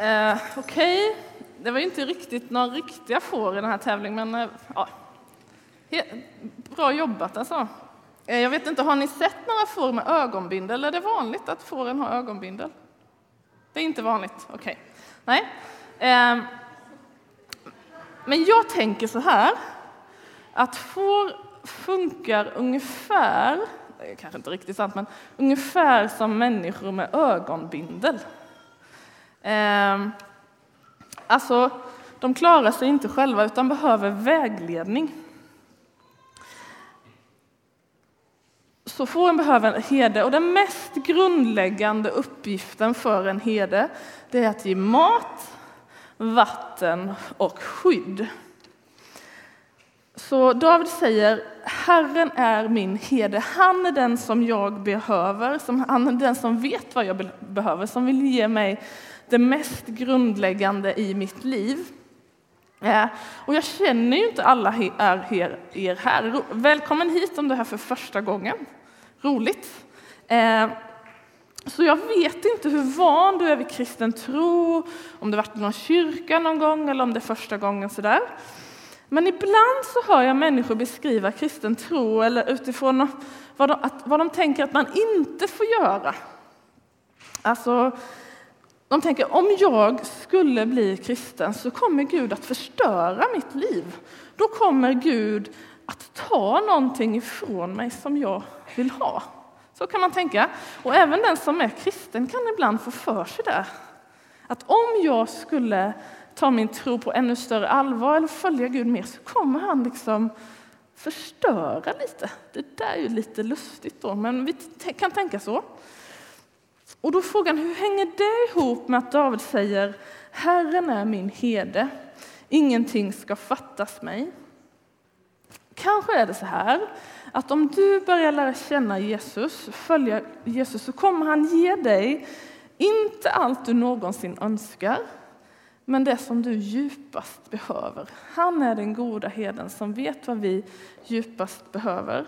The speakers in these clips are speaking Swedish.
Eh, Okej, det var ju inte riktigt några riktiga får i den här tävlingen, men eh, ja. Bra jobbat alltså. Eh, jag vet inte, har ni sett några får med ögonbindel? Är det vanligt att fåren har ögonbindel? Det är inte vanligt, okej. Nej. Eh, men jag tänker så här, att får funkar ungefär, det är kanske inte riktigt sant, men ungefär som människor med ögonbindel. Eh, alltså, de klarar sig inte själva utan behöver vägledning. Så fåren behöver en herde och den mest grundläggande uppgiften för en herde det är att ge mat, vatten och skydd. Så David säger, Herren är min herde, han är den som jag behöver, som, han är den som vet vad jag behöver, som vill ge mig det mest grundläggande i mitt liv. Eh, och jag känner ju inte alla er här. Välkommen hit om det här för första gången. Roligt. Eh, så jag vet inte hur van du är vid kristen tro, om du varit i någon kyrka någon gång eller om det är första gången sådär. Men ibland så hör jag människor beskriva kristen tro eller utifrån vad de, att, vad de tänker att man inte får göra. Alltså, de tänker om jag skulle bli kristen så kommer Gud att förstöra mitt liv. Då kommer Gud att ta någonting ifrån mig som jag vill ha. Så kan man tänka. Och även den som är kristen kan ibland få för sig det. Att om jag skulle ta min tro på ännu större allvar eller följa Gud mer så kommer han liksom förstöra lite. Det där är ju lite lustigt då, men vi kan tänka så. Och då är frågan, hur hänger det ihop med att David säger Herren är min herde, ingenting ska fattas mig? Kanske är det så här att om du börjar lära känna Jesus, följa Jesus, så kommer han ge dig inte allt du någonsin önskar, men det som du djupast behöver. Han är den goda herden som vet vad vi djupast behöver.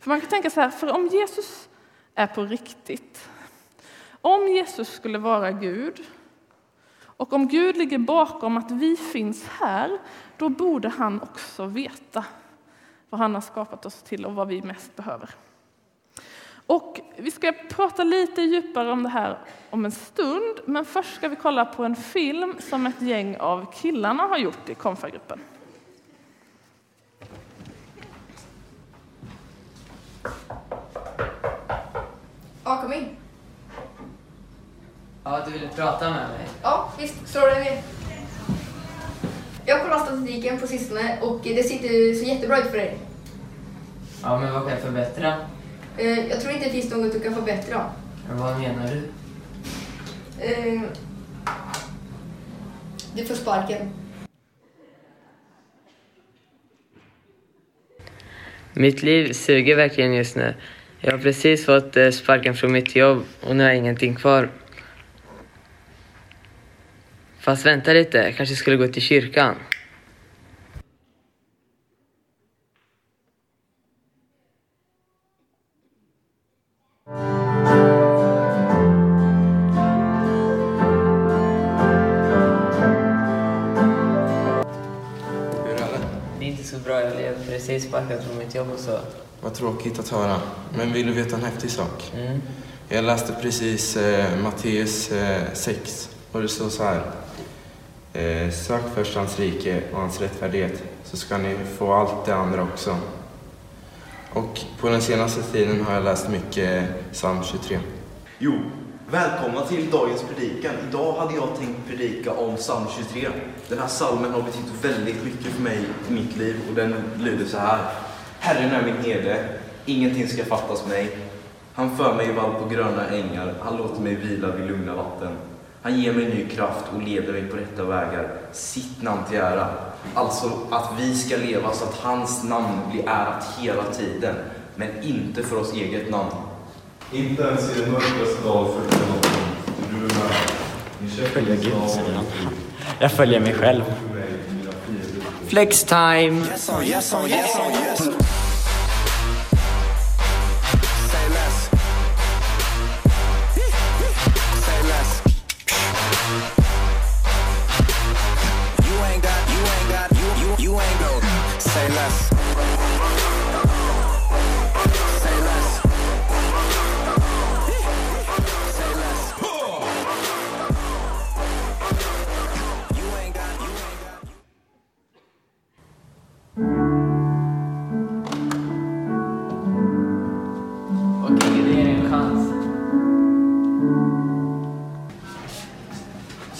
För man kan tänka så här, för om Jesus är på riktigt, om Jesus skulle vara Gud och om Gud ligger bakom att vi finns här, då borde han också veta vad han har skapat oss till och vad vi mest behöver. Och vi ska prata lite djupare om det här om en stund, men först ska vi kolla på en film som ett gäng av killarna har gjort i Konfagruppen. Ja, kom in. Ja, du ville prata med mig? Ja, visst. Slå dig ner. Jag har kollat statistiken på sistone och det sitter så jättebra ut för dig. Ja, men vad kan jag förbättra? Eh, Jag tror inte det finns något du kan förbättra. Men vad menar du? Eh, Du får sparken. Mitt liv suger verkligen just nu. Jag har precis fått eh, sparken från mitt jobb och nu har jag ingenting kvar. Fast vänta lite, jag kanske skulle gå till kyrkan. Hur är det? Det är inte så bra, jag blev precis sparkad från mitt jobb och så. Vad tråkigt att höra. Men vill du veta en häftig sak? Mm. Jag läste precis eh, Matteus eh, 6 och det står så här. Eh, sök först hans rike och hans rättfärdighet så ska ni få allt det andra också. Och på den senaste tiden har jag läst mycket psalm 23. Jo, välkomna till dagens predikan. Idag hade jag tänkt predika om psalm 23. Den här psalmen har betytt väldigt mycket för mig i mitt liv och den lyder så här. Herren är min herde, ingenting ska fattas mig. Han för mig i vall på gröna ängar, han låter mig vila vid lugna vatten. Han ger mig ny kraft och leder mig på rätta vägar, sitt namn till ära. Alltså att vi ska leva så att hans namn blir ärat hela tiden, men inte för oss eget namn. Inte ens i den mörkaste dag jag någon. Du är med. Käpp Följer Gud, säger han. Jag följer mig själv. flex time. Yes, yes, yes, yes.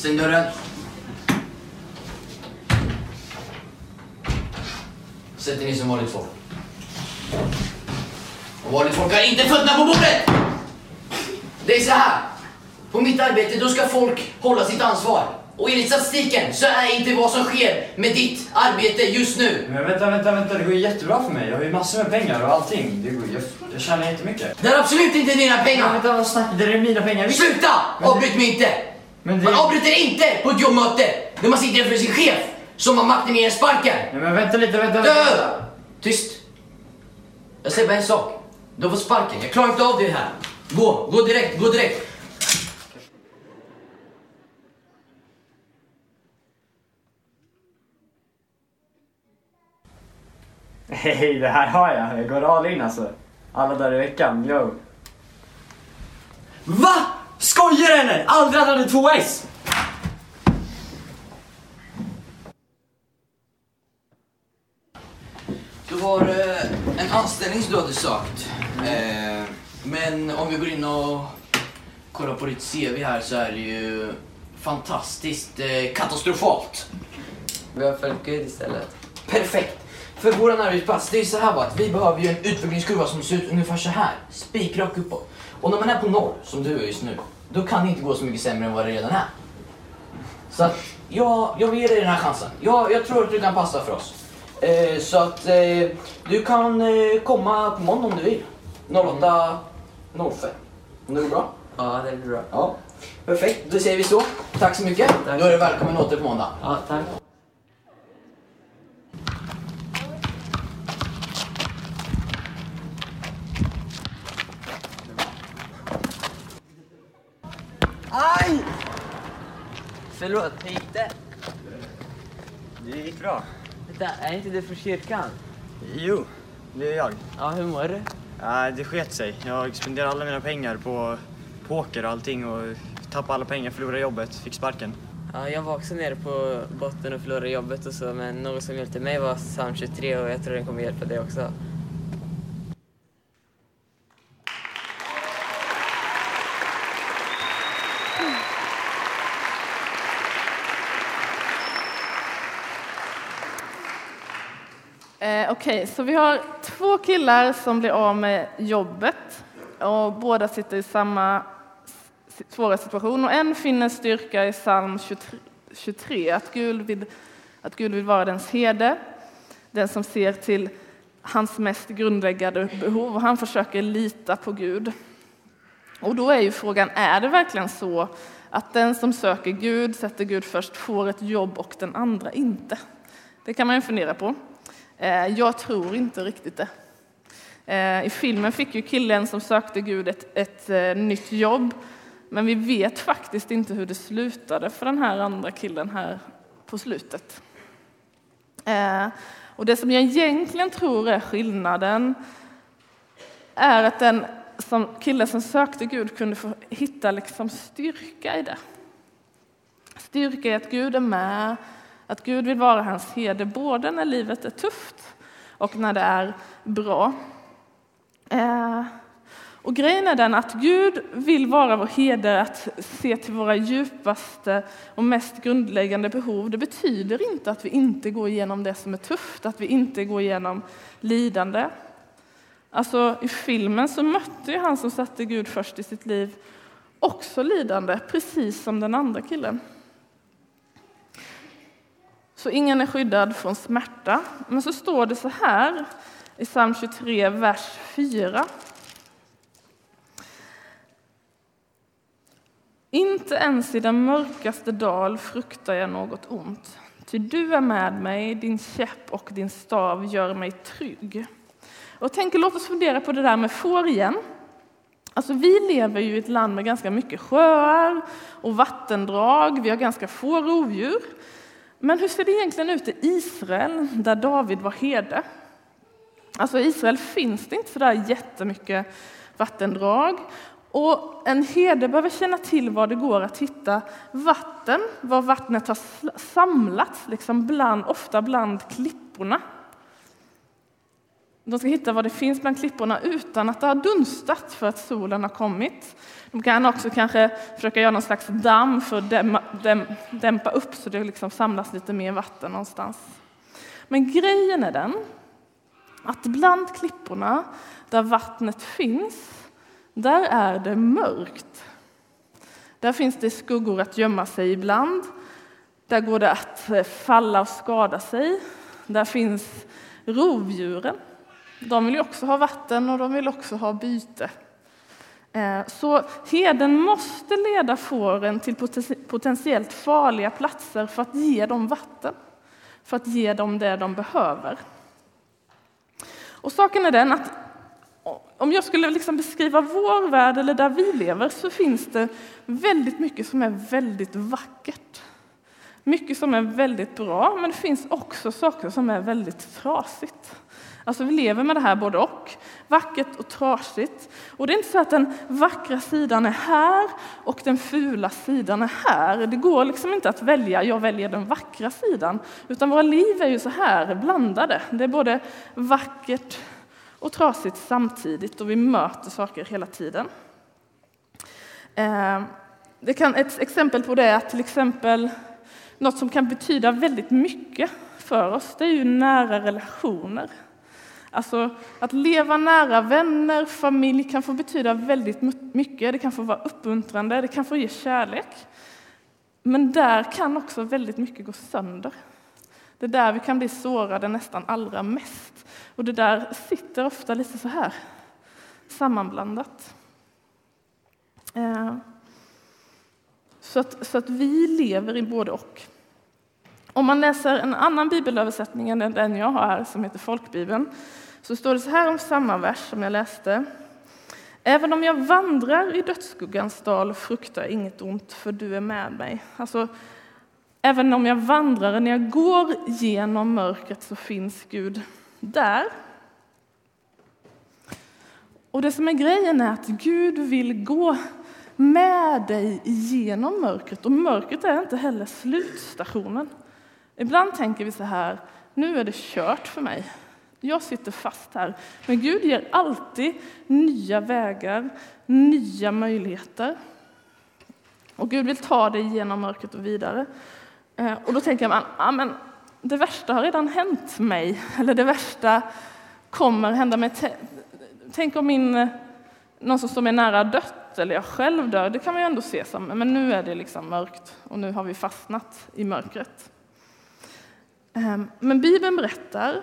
Stäng dörren. Sätt er ner som vanligt folk. Och vanligt folk har inte fötterna på bordet! Det är så här. På mitt arbete då ska folk hålla sitt ansvar. Och enligt statistiken så är inte vad som sker med ditt arbete just nu. Men vänta, vänta, vänta. Det går ju jättebra för mig. Jag har ju massor med pengar och allting. Det går, jag, jag tjänar jättemycket. Det är absolut inte dina Men pengar. vänta, vad snackar Det är mina pengar. Sluta! Avbryt mig inte! Men det... Man avbryter inte på ett jobbmöte när man sitter inför sin chef som har makten i en sparken. Nej, men vänta lite, vänta. Dö! vänta. Tyst! Jag säger bara en sak. Du har fått sparken. Jag klarar inte av det här. Gå, gå direkt, gå direkt. Hej, det här har jag. Jag går all in alltså. Alla dagar i veckan, yo. Va? Skojar du eller? Aldrig hade två S! Du har eh, en anställning som du hade sökt. Eh, men om vi går in och kollar på ditt CV här så är det ju fantastiskt eh, katastrofalt. Vi har följt Gud istället. Perfekt! För våran arbetsplats, det är så här bara att vi behöver ju en utvecklingskurva som ser ut ungefär så här. Spikrak uppåt. Och när man är på noll, som du är just nu, då kan det inte gå så mycket sämre än vad det redan är. Så att, ja, jag vill ge dig den här chansen. Jag, jag tror att du kan passa för oss. Eh, så att eh, du kan eh, komma på måndag om du vill. 08.05. Om det går bra? Ja, det blir bra. Ja. Perfekt, då säger vi så. Tack så mycket. Tack. Då är du välkommen åter på måndag. Ja, tack. Förlåt, hur gick det? Det gick bra. Vänta, är inte du från kyrkan? Jo, det är jag. Ja, hur mår du? Ja, det sket sig. Jag spenderade alla mina pengar på poker och allting och tappade alla pengar, förlorade jobbet, fick sparken. Ja, jag var också nere på botten och förlorade jobbet och så, men något som hjälpte mig var Psalm 23 och jag tror den kommer hjälpa dig också. Okej, okay, så vi har två killar som blir av med jobbet och båda sitter i samma svåra situation och en finner styrka i psalm 23, 23 att, Gud vill, att Gud vill vara dens herde, den som ser till hans mest grundläggande behov och han försöker lita på Gud. Och då är ju frågan, är det verkligen så att den som söker Gud, sätter Gud först, får ett jobb och den andra inte? Det kan man ju fundera på. Eh, jag tror inte riktigt det. Eh, I filmen fick ju killen som sökte Gud ett, ett eh, nytt jobb, men vi vet faktiskt inte hur det slutade för den här andra killen här på slutet. Och det som jag egentligen tror är skillnaden är att den som, killen som sökte Gud kunde få hitta liksom styrka i det. Styrka i att Gud är med, att Gud vill vara hans herde både när livet är tufft och när det är bra. Eh, och grejen är den att Gud vill vara vår herde, att se till våra djupaste och mest grundläggande behov. Det betyder inte att vi inte går igenom det som är tufft, att vi inte går igenom lidande. Alltså, I filmen så mötte ju han som satte Gud först i sitt liv också lidande, precis som den andra killen. Så ingen är skyddad från smärta. Men så står det så här i psalm 23, vers 4. Inte ens i den mörkaste dal fruktar jag något ont. Ty du är med mig, din käpp och din stav gör mig trygg. Och tänk, låt oss fundera på det där med får igen. Alltså, vi lever ju i ett land med ganska mycket sjöar och vattendrag. Vi har ganska få rovdjur. Men hur ser det egentligen ut i Israel, där David var herde? Alltså i Israel finns det inte så där jättemycket vattendrag. Och en herde behöver känna till var det går att hitta vatten, var vattnet har samlats, liksom bland, ofta bland klipporna. De ska hitta vad det finns bland klipporna utan att det har dunstat för att solen har kommit. De kan också kanske försöka göra någon slags damm för att dämma, däm, dämpa upp så det liksom samlas lite mer vatten någonstans. Men grejen är den att bland klipporna där vattnet finns, där är det mörkt. Där finns det skuggor att gömma sig ibland. Där går det att falla och skada sig. Där finns rovdjuren. De vill ju också ha vatten och de vill också ha byte. Eh, så heden måste leda fåren till potentiellt farliga platser för att ge dem vatten, för att ge dem det de behöver. Och saken är den att om jag skulle liksom beskriva vår värld eller där vi lever så finns det väldigt mycket som är väldigt vackert. Mycket som är väldigt bra, men det finns också saker som är väldigt trasigt. Alltså vi lever med det här både och, vackert och trasigt. Och det är inte så att den vackra sidan är här och den fula sidan är här. Det går liksom inte att välja, jag väljer den vackra sidan. Utan våra liv är ju så här blandade. Det är både vackert och trasigt samtidigt och vi möter saker hela tiden. Eh, det kan, ett exempel på det är att till exempel något som kan betyda väldigt mycket för oss, det är ju nära relationer. Alltså att leva nära vänner, familj kan få betyda väldigt mycket. Det kan få vara uppmuntrande, det kan få ge kärlek. Men där kan också väldigt mycket gå sönder. Det är där vi kan bli sårade nästan allra mest. Och det där sitter ofta lite så här sammanblandat. Eh, så att, så att vi lever i både och. Om man läser en annan bibelöversättning än den jag har här, som heter Folkbibeln, så står det så här om samma vers som jag läste. Även om jag vandrar i dödsskuggans dal fruktar jag inget ont, för du är med mig. Alltså, även om jag vandrar, när jag går genom mörkret så finns Gud där. Och det som är grejen är att Gud vill gå med dig genom mörkret. Och mörkret är inte heller slutstationen. Ibland tänker vi så här, nu är det kört för mig. Jag sitter fast här. Men Gud ger alltid nya vägar, nya möjligheter. Och Gud vill ta dig genom mörkret och vidare. Eh, och då tänker man, ja, men det värsta har redan hänt mig, eller det värsta kommer hända mig. Tänk om min, eh, någon som står mig nära dött, eller jag själv dör. Det kan man ju ändå se som, men nu är det liksom mörkt och nu har vi fastnat i mörkret. Ehm, men Bibeln berättar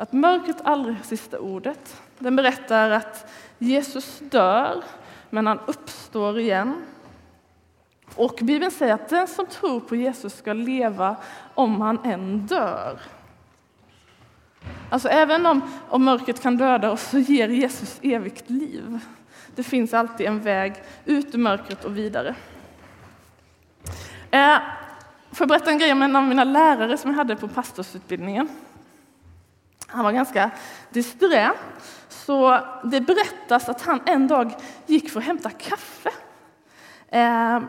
att mörkret aldrig har sista ordet. Den berättar att Jesus dör, men han uppstår igen. Och Bibeln säger att den som tror på Jesus ska leva om han än dör. Alltså även om, om mörkret kan döda oss så ger Jesus evigt liv. Det finns alltid en väg ut ur mörkret och vidare. Eh, får jag berätta en grej om en av mina lärare som jag hade på pastorsutbildningen. Han var ganska disträ, så det berättas att han en dag gick för att hämta kaffe. Eh,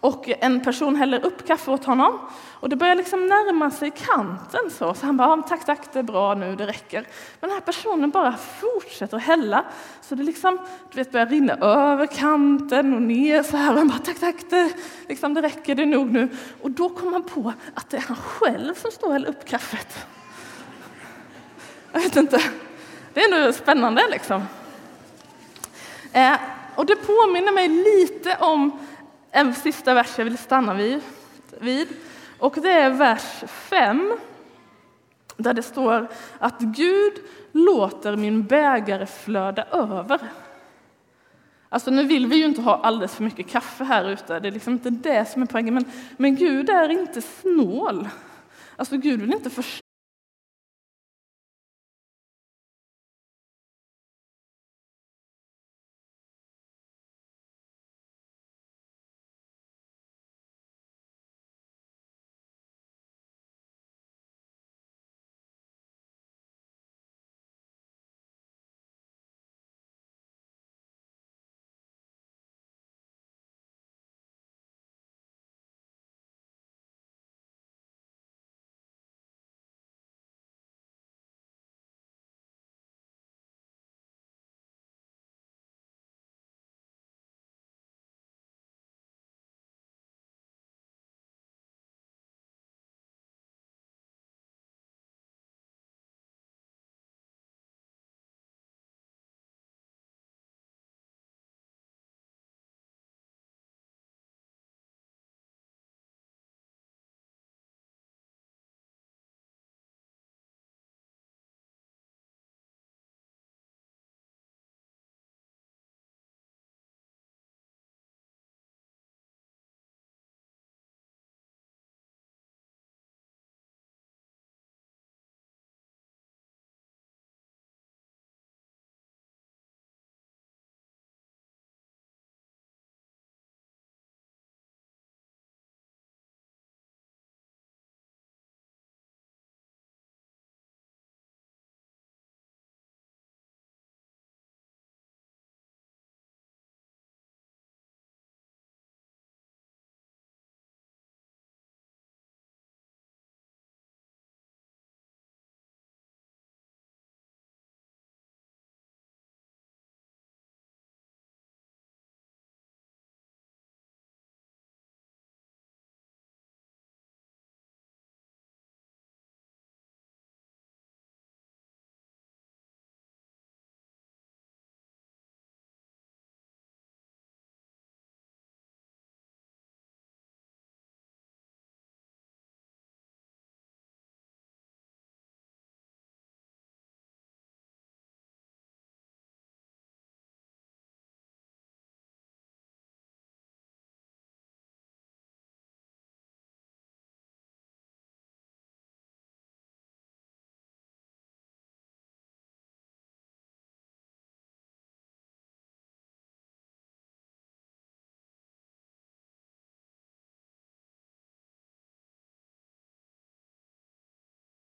och en person häller upp kaffe åt honom och det börjar liksom närma sig kanten. Så, så han bara, tack, tack, det är bra nu, det räcker. Men den här personen bara fortsätter att hälla. Så det liksom, du vet, börjar rinna över kanten och ner så här. Och han bara, tack, tack, det, liksom, det räcker, det är nog nu. Och då kommer han på att det är han själv som står och häller upp kaffet. Jag vet inte, det är ändå spännande liksom. Eh, och det påminner mig lite om en sista vers jag vill stanna vid, vid. Och det är vers 5 där det står att Gud låter min bägare flöda över. Alltså nu vill vi ju inte ha alldeles för mycket kaffe här ute, det är liksom inte det som är poängen. Men, men Gud är inte snål. Alltså Gud vill inte